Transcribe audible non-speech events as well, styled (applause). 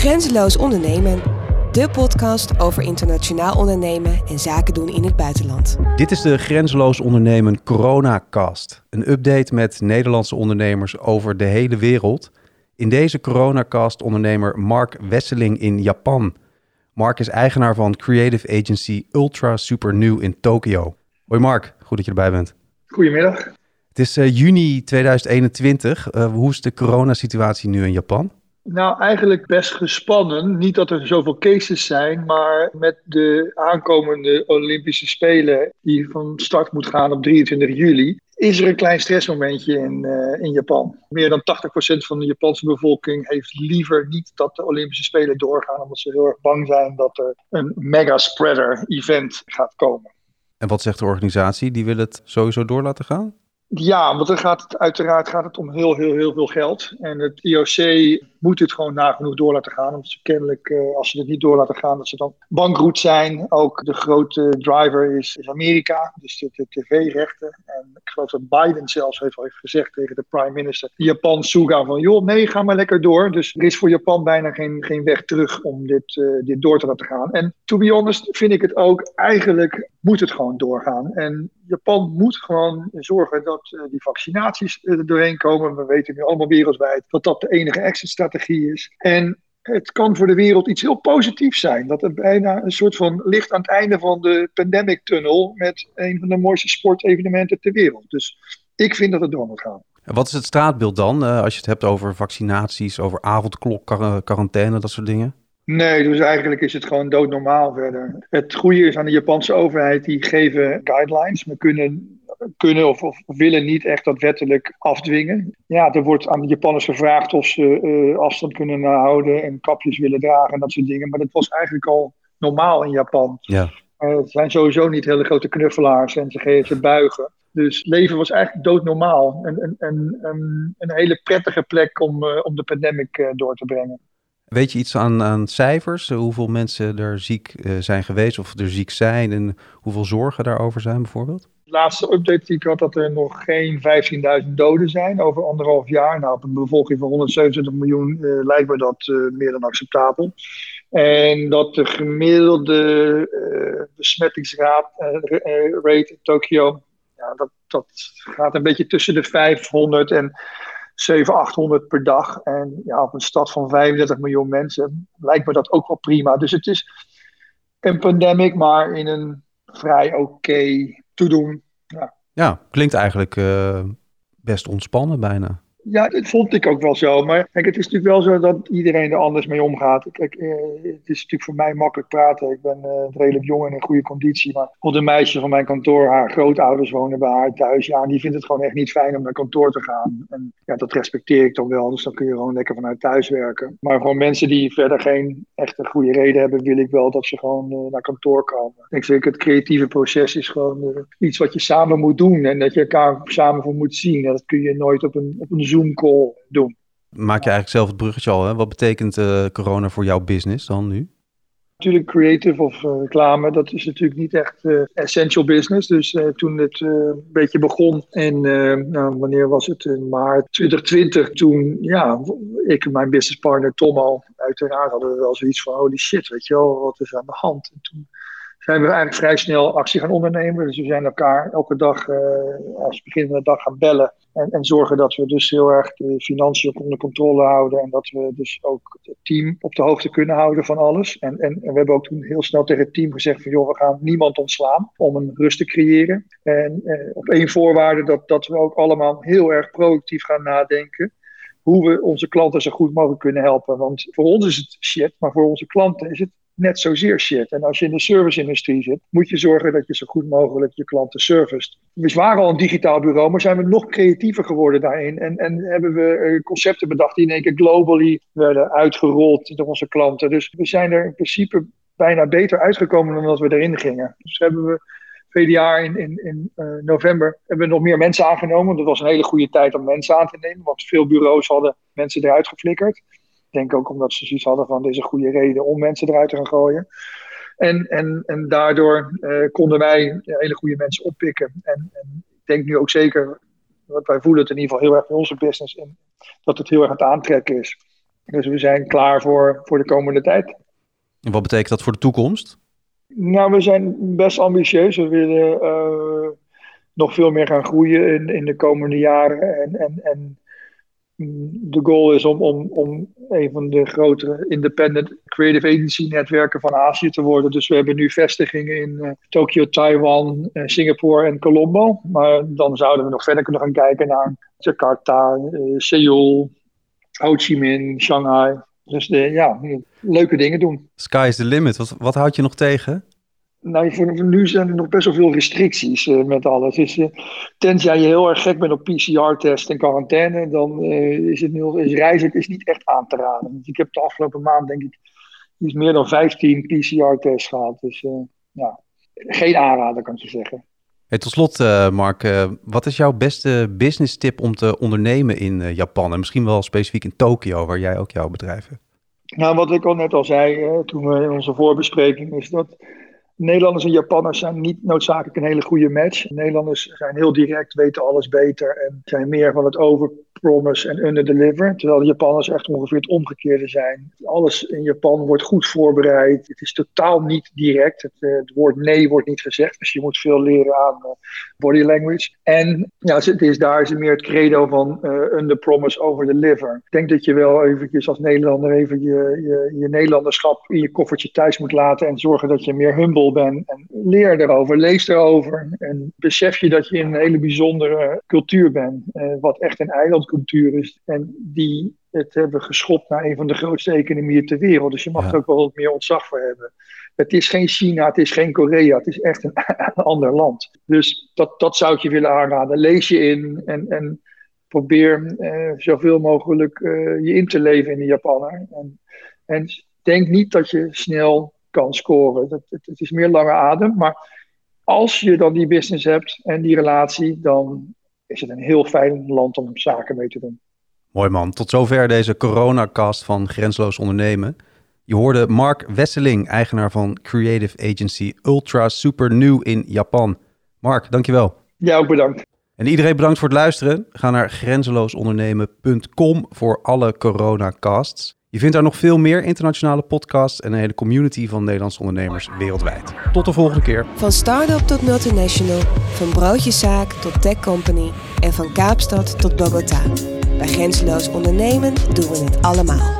Grenzeloos ondernemen. De podcast over internationaal ondernemen en zaken doen in het buitenland. Dit is de Grenzeloos Ondernemen Coronacast. Een update met Nederlandse ondernemers over de hele wereld. In deze Coronacast ondernemer Mark Wesseling in Japan. Mark is eigenaar van creative agency Ultra Super New in Tokio. Hoi Mark, goed dat je erbij bent. Goedemiddag. Het is uh, juni 2021. Uh, hoe is de coronasituatie nu in Japan? Nou, eigenlijk best gespannen. Niet dat er zoveel cases zijn, maar met de aankomende Olympische Spelen, die van start moet gaan op 23 juli, is er een klein stressmomentje in, uh, in Japan. Meer dan 80% van de Japanse bevolking heeft liever niet dat de Olympische Spelen doorgaan, omdat ze heel erg bang zijn dat er een mega spreader event gaat komen. En wat zegt de organisatie? Die wil het sowieso door laten gaan? Ja, want dan gaat het uiteraard gaat het om heel, heel, heel veel geld. En het IOC moet het gewoon nagenoeg door laten gaan. Omdat ze kennelijk, uh, als ze het niet door laten gaan, dat ze dan bankroet zijn. Ook de grote driver is, Amerika, dus de, de tv-rechten. En ik geloof dat Biden zelfs heeft al gezegd tegen de prime minister, Japan Suga, van joh, nee, ga maar lekker door. Dus er is voor Japan bijna geen, geen weg terug om dit, uh, dit door te laten gaan. En to be honest vind ik het ook, eigenlijk moet het gewoon doorgaan. En Japan moet gewoon zorgen dat uh, die vaccinaties er doorheen komen. We weten nu allemaal wereldwijd dat dat de enige exit-strategie is. En het kan voor de wereld iets heel positiefs zijn. Dat er bijna een soort van licht aan het einde van de pandemic tunnel met een van de mooiste sportevenementen ter wereld. Dus ik vind dat het door moet gaan. En wat is het straatbeeld dan, uh, als je het hebt over vaccinaties, over avondklok, quarantaine, dat soort dingen? Nee, dus eigenlijk is het gewoon doodnormaal verder. Het goede is aan de Japanse overheid, die geven guidelines. We kunnen, kunnen of, of willen niet echt dat wettelijk afdwingen. Ja, er wordt aan de Japanners gevraagd of ze uh, afstand kunnen houden en kapjes willen dragen en dat soort dingen. Maar dat was eigenlijk al normaal in Japan. Ja. Uh, het zijn sowieso niet hele grote knuffelaars en ze, ze buigen. Dus leven was eigenlijk doodnormaal. En, en, en, en een hele prettige plek om, uh, om de pandemic door te brengen. Weet je iets aan, aan cijfers? Hoeveel mensen er ziek zijn geweest of er ziek zijn en hoeveel zorgen daarover zijn bijvoorbeeld? Laatste update die ik had dat er nog geen 15.000 doden zijn over anderhalf jaar. Nou, op een bevolking van 127 miljoen uh, lijkt me dat uh, meer dan acceptabel. En dat de gemiddelde besmettingsrate in Tokio, ja, dat, gaat een beetje tussen de 500 en 700, 800 per dag. En ja, op een stad van 35 miljoen mensen lijkt me dat ook wel prima. Dus het is een pandemic, maar in een vrij oké toedoen. Ja. ja, klinkt eigenlijk uh, best ontspannen bijna. Ja, dat vond ik ook wel zo. Maar kijk, het is natuurlijk wel zo dat iedereen er anders mee omgaat. Eh, het is natuurlijk voor mij makkelijk praten. Ik ben uh, redelijk jong en in goede conditie. Maar op een meisje van mijn kantoor, haar grootouders wonen bij haar thuis. Ja, die vindt het gewoon echt niet fijn om naar kantoor te gaan. En ja, dat respecteer ik dan wel. Dus dan kun je gewoon lekker vanuit thuis werken. Maar voor mensen die verder geen echte goede reden hebben, wil ik wel dat ze gewoon uh, naar kantoor komen. Ik het creatieve proces is gewoon uh, iets wat je samen moet doen. En dat je elkaar samen voor moet zien. En dat kun je nooit op een, op een Doen. Maak je eigenlijk zelf het bruggetje al. Hè? Wat betekent uh, corona voor jouw business dan nu? Natuurlijk creative of uh, reclame, dat is natuurlijk niet echt uh, essential business. Dus toen het een beetje begon en nou, wanneer was het? In maart 2020, toen ja, ik en mijn businesspartner Tom al, uiteraard hadden we wel zoiets van holy shit, weet je wel, wat is aan de hand? En toen zijn we eigenlijk vrij snel actie gaan ondernemen. Dus we zijn elkaar elke dag als begin van de dag gaan bellen. En, en, zorgen dat we dus heel erg de financiën onder controle houden. En dat we dus ook het team op de hoogte kunnen houden van alles. En, en, en we hebben ook toen heel snel tegen het team gezegd van joh, we gaan niemand ontslaan om een rust te creëren. En eh, op één voorwaarde dat, dat we ook allemaal heel erg proactief gaan nadenken. Hoe we onze klanten zo goed mogelijk kunnen helpen. Want voor ons is het shit, maar voor onze klanten is het net zozeer shit. En als je in de service-industrie zit, moet je zorgen dat je zo goed mogelijk je klanten serviced. We waren al een digitaal bureau, maar zijn we nog creatiever geworden daarin. En, en hebben we concepten bedacht die in één keer globally werden uitgerold door onze klanten. Dus we zijn er in principe bijna beter uitgekomen dan dat we erin gingen. Dus hebben we jaar in, in, in uh, november hebben we nog meer mensen aangenomen. Dat was een hele goede tijd om mensen aan te nemen, want veel bureaus hadden mensen eruit geflikkerd. Denk ook omdat ze zoiets hadden van deze goede reden om mensen eruit te gaan gooien. En, en, en daardoor uh, konden wij hele goede mensen oppikken. En, en, ik denk nu ook zeker, want wij voelen het in ieder geval heel erg in onze business, en dat het heel erg aan het aantrekken is. Dus we zijn klaar voor, voor de komende tijd. En wat betekent dat voor de toekomst? Nou, we zijn best ambitieus. We willen uh, nog veel meer gaan groeien in, in de komende jaren. En, en, en de goal is om, om, om een van de grotere independent creative agency netwerken van Azië te worden. Dus we hebben nu vestigingen in uh, Tokio, Taiwan, uh, Singapore en Colombo. Maar dan zouden we nog verder kunnen gaan kijken naar Jakarta, uh, Seoul, Ho Chi Minh, Shanghai. Dus ja, leuke dingen doen. Sky is the limit. Wat, wat houd je nog tegen? Nou, voor, nu zijn er nog best wel veel restricties uh, met alles. Dus, uh, tenzij je heel erg gek bent op PCR-test en quarantaine, dan uh, is, het nu, is reizen is niet echt aan te raden. Dus ik heb de afgelopen maand, denk ik, iets meer dan 15 PCR-tests gehad. Dus ja, geen aanrader kan ik je zeggen. Hey, tot slot, Mark, wat is jouw beste business tip om te ondernemen in Japan? En misschien wel specifiek in Tokio, waar jij ook jouw bedrijf hebt? Nou, wat ik al net al zei toen we in onze voorbespreking, is dat Nederlanders en Japanners zijn niet noodzakelijk een hele goede match. Nederlanders zijn heel direct, weten alles beter en zijn meer van het over promise en under-deliver. Terwijl de Japanners echt ongeveer het omgekeerde zijn. Alles in Japan wordt goed voorbereid. Het is totaal niet direct. Het, eh, het woord nee wordt niet gezegd. Dus je moet veel leren aan uh, body language. En ja, het is, daar is meer het credo van uh, under promise, over deliver. Ik denk dat je wel eventjes als Nederlander even je, je, je Nederlanderschap in je koffertje thuis moet laten. En zorgen dat je meer humble bent. En leer erover, lees erover. En besef je dat je in een hele bijzondere cultuur bent. wat echt een eiland cultuur is. En die het hebben geschopt naar een van de grootste economieën ter wereld. Dus je mag er ook wel wat meer ontzag voor hebben. Het is geen China, het is geen Korea, het is echt (laughs) een, ander land. Dus dat, dat zou ik je willen aanraden. Lees je in en, en probeer eh, zoveel mogelijk eh, je in te leven in de Japaner. En, en denk niet dat je snel kan scoren. Dat, het, het is meer lange adem, maar als je dan die business hebt en die relatie, dan is het een heel fijn land om zaken mee te doen. Mooi man. Tot zover deze coronacast van Grensloos Ondernemen. Je hoorde Mark Wesseling, eigenaar van creative agency Ultra Super New in Japan. Mark, dankjewel. Ja, ook bedankt. En iedereen bedankt voor het luisteren. Ga naar grenzeloosondernemen.com voor alle coronacasts. Je vindt daar nog veel meer internationale podcasts en een hele community van Nederlandse ondernemers wereldwijd. Tot de volgende keer. Van start-up tot multinational, van broodjeszaak tot tech company en van Kaapstad tot Bogota. Bij Grenzeloos Ondernemen doen we het allemaal.